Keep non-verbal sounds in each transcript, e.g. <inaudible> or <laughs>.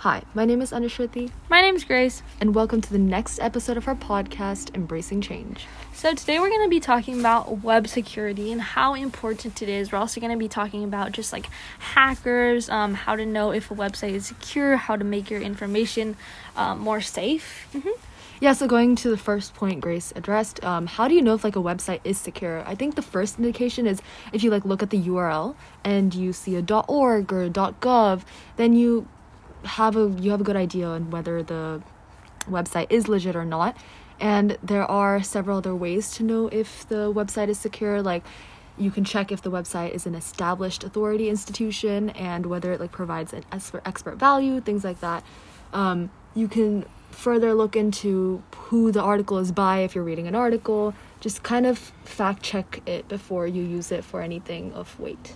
Hi, my name is Anushruti, My name is Grace. and welcome to the next episode of our podcast, Embracing Change. So today we're going to be talking about web security and how important it is. We're also going to be talking about just like hackers, um, how to know if a website is secure, how to make your information um, more safe. Mm-hmm. Yeah, so going to the first point Grace addressed, um, how do you know if like a website is secure? I think the first indication is if you like look at the URL and you see a .org or a .gov, then you have a you have a good idea on whether the website is legit or not. And there are several other ways to know if the website is secure, like you can check if the website is an established authority institution and whether it like provides an expert value, things like that. Um, you can further look into who the article is by if you're reading an article. Just kind of fact check it before you use it for anything of weight.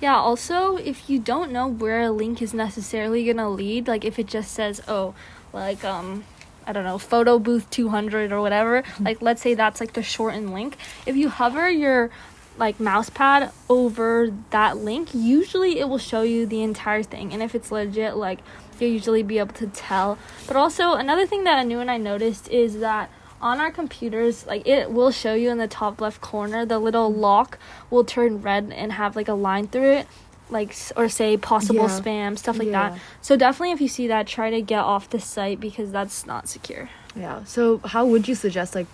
Yeah, also, if you don't know where a link is necessarily going to lead, like if it just says, oh, like, um, I don't know, photo booth 200 or whatever, like let's say that's like the shortened link. If you hover your like mouse pad over that link, usually it will show you the entire thing. And if it's legit, like you'll usually be able to tell. But also, another thing that Anu and I noticed is that on our computers, like it will show you in the top left corner, the little mm-hmm. lock will turn red and have like a line through it. Like or say possible Yeah. spam stuff like Yeah. that. So definitely, if you see that, try to get off the site because that's not secure. Yeah. So how would you suggest like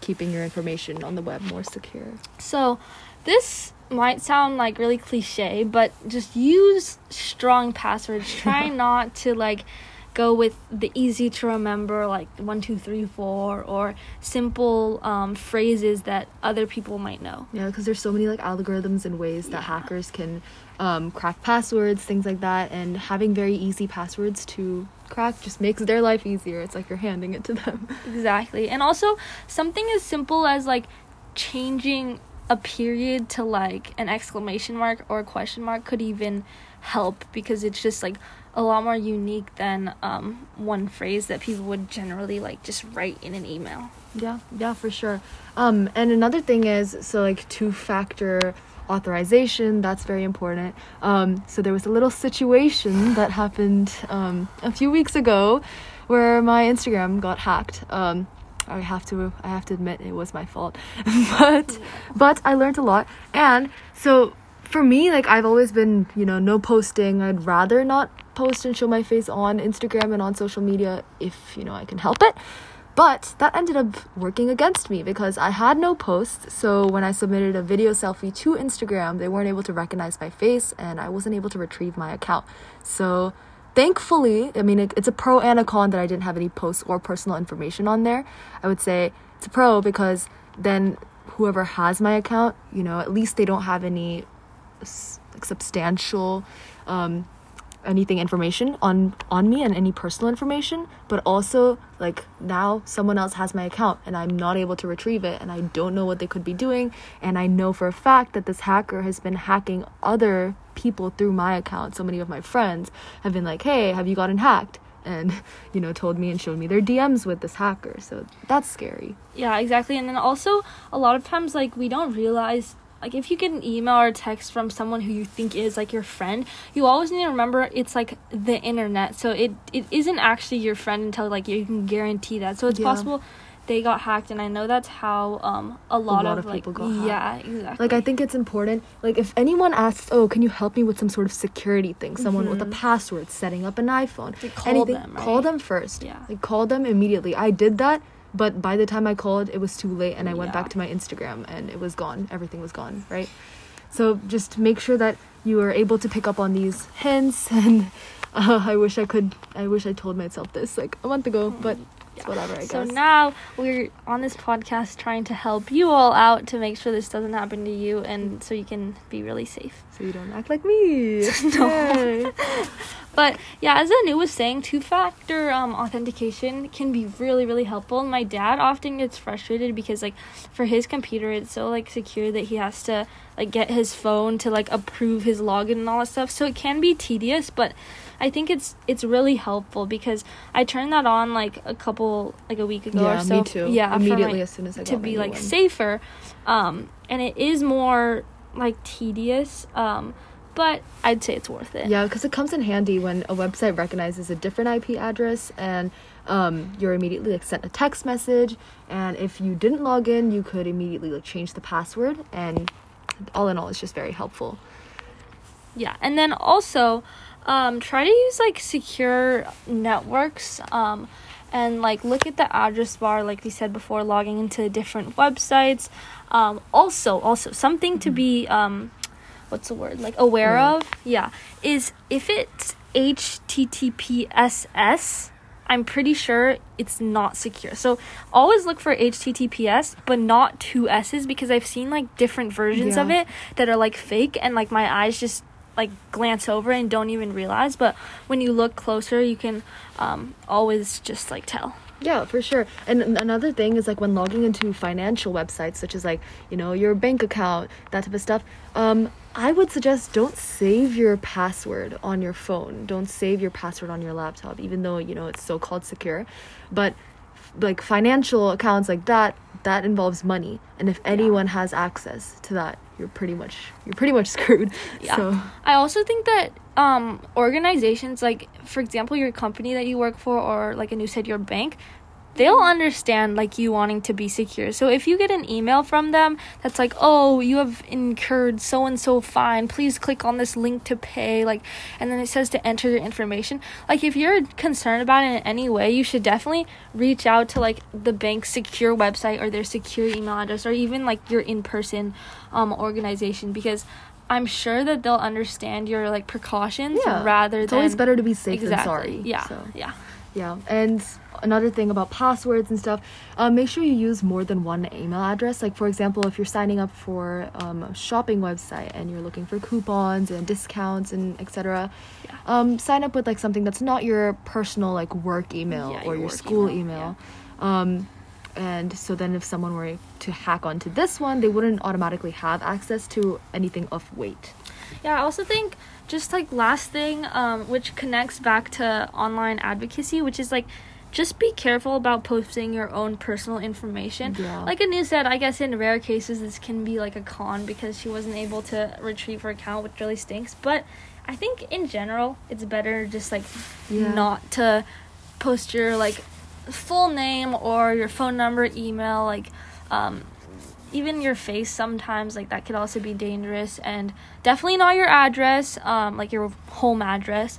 keeping your information on the web more secure? So, this might sound like really cliche, but just use strong passwords. Try <laughs> not to like go with the easy to remember like one two three four or simple um, phrases that other people might know. Yeah, because there's so many like algorithms and ways that Yeah. hackers can um, crack passwords, things like that, and having very easy passwords to crack just makes their life easier. It's like you're handing it to them. <laughs> Exactly, and also something as simple as like changing a period to like an exclamation mark or a question mark could even help because it's just like a lot more unique than um, one phrase that people would generally like just write in an email. Yeah, yeah, for sure. Um, and another thing is so like two factor authorization that's very important um, so there was a little situation that happened um, a few weeks ago where my instagram got hacked um, i have to i have to admit it was my fault <laughs> but but i learned a lot and so for me like i've always been you know no posting i'd rather not post and show my face on instagram and on social media if you know i can help it but that ended up working against me because I had no posts. So when I submitted a video selfie to Instagram, they weren't able to recognize my face and I wasn't able to retrieve my account. So thankfully, I mean, it, it's a pro and a con that I didn't have any posts or personal information on there. I would say it's a pro because then whoever has my account, you know, at least they don't have any like substantial um, anything information on on me and any personal information but also like now someone else has my account and i'm not able to retrieve it and i don't know what they could be doing. And i know for a fact that this hacker has been hacking other people through my account. So many of my friends have been like hey have you gotten hacked? And you know told me and showed me their dms with this hacker. So that's scary. Yeah, exactly. And then also, a lot of times, like, we don't realize, like, if you get an email or text from someone who you think is, like, your friend, you always need to remember it's, like, the internet. So it, it isn't actually your friend until, like, you can guarantee that. So it's Yeah. possible they got hacked. And I know that's how um, a lot, lot of, of like, people hacked. yeah, exactly. Like I think it's important. Like if anyone asks, "Oh, can you help me with some sort of security thing? Someone with a password, setting up an iPhone, To call them, Call them first. Yeah. Like call them immediately. I did that, but by the time I called, it was too late, and I went Yeah. back to my Instagram, and it was gone. Everything was gone. Right. So just make sure that you are able to pick up on these hints. <laughs> And uh, I wish I could. I wish I told myself this like a month ago, but it's whatever. I So guess. now we're on this podcast trying to help you all out to make sure this doesn't happen to you and so you can be really safe. so you don't act like me. <laughs> No. <laughs> But yeah, as Anu was saying, two factor um, authentication can be really, really helpful. My dad often gets frustrated because, like, for his computer, it's so like secure that he has to like get his phone to like approve his login and all that stuff. So it can be tedious, but I think it's it's really helpful because I turned that on like a couple like a week ago Yeah, or so. me too. Yeah, Immediately my- as soon as I to be like one. safer, um, and it is more like tedious, um, but I'd say it's worth it. Yeah, because it comes in handy when a website recognizes a different IP address and um, you're immediately like sent a text message. And if you didn't log in, you could immediately like change the password. And all in all, it's just very helpful. Yeah, and then also um, try to use like secure networks. Um, and like look at the address bar like we said before logging into different websites um, also also something to be um, what's the word like aware Mm. of yeah is if it's https i'm pretty sure it's not secure so always look for https but not two s's because i've seen like different versions of it that are like fake and like my eyes just like glance over and don't even realize but when you look closer you can um, always just like tell Yeah, for sure. And another thing is like when logging into financial websites, such as like, you know, your bank account, that type of stuff, um, I would suggest don't save your password on your phone. Don't save your password on your laptop, even though, you know, it's so called secure. But like financial accounts like that, that involves money. And if anyone has access to that, you're pretty much you're pretty much <laughs> screwed. Yeah. So I also think that um, organizations, like for example, your company that you work for, or like, and you said your bank, they'll understand like you wanting to be secure. So if you get an email from them that's like, "Oh, you have incurred so and so fine. Please click on this link to pay." Like, and then it says to enter your information. Like, if you're concerned about it in any way, you should definitely reach out to like the bank's secure website or their secure email address, or even like your in-person um, organization because. I'm sure that they'll understand your like precautions yeah, rather it's than It's always better to be safe exactly. than sorry. Yeah, So. yeah. Yeah, and another thing about passwords and stuff, uh, make sure you use more than one email address. Like for example, if you're signing up for um, a shopping website and you're looking for coupons and discounts and etc., Yeah. um, sign up with like something that's not your personal like work email Yeah, or your your school email, email. Um, and so then if someone were to hack onto this one, they wouldn't automatically have access to anything of weight. Yeah, I also think just like last thing, um, which connects back to online advocacy, which is like just be careful about posting your own personal information. Yeah. Like Anu said, I guess in rare cases this can be like a con because she wasn't able to retrieve her account, which really stinks. But I think in general, it's better just like Yeah. not to post your like full name or your phone number, email, like um, even your face sometimes like that could also be dangerous and definitely not your address um, like your home address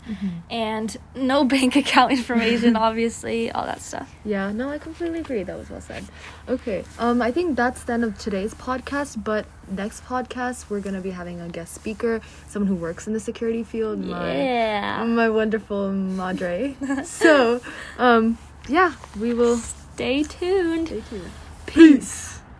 and no <laughs> bank account information obviously all that stuff Yeah, no, I completely agree. That was well said. Okay, um, I think that's the end of today's podcast. But next podcast, we're gonna be having a guest speaker, someone who works in the security field. yeah My, my wonderful Madre. <laughs> so, um, yeah, we will. stay tuned Stay tuned. Peace.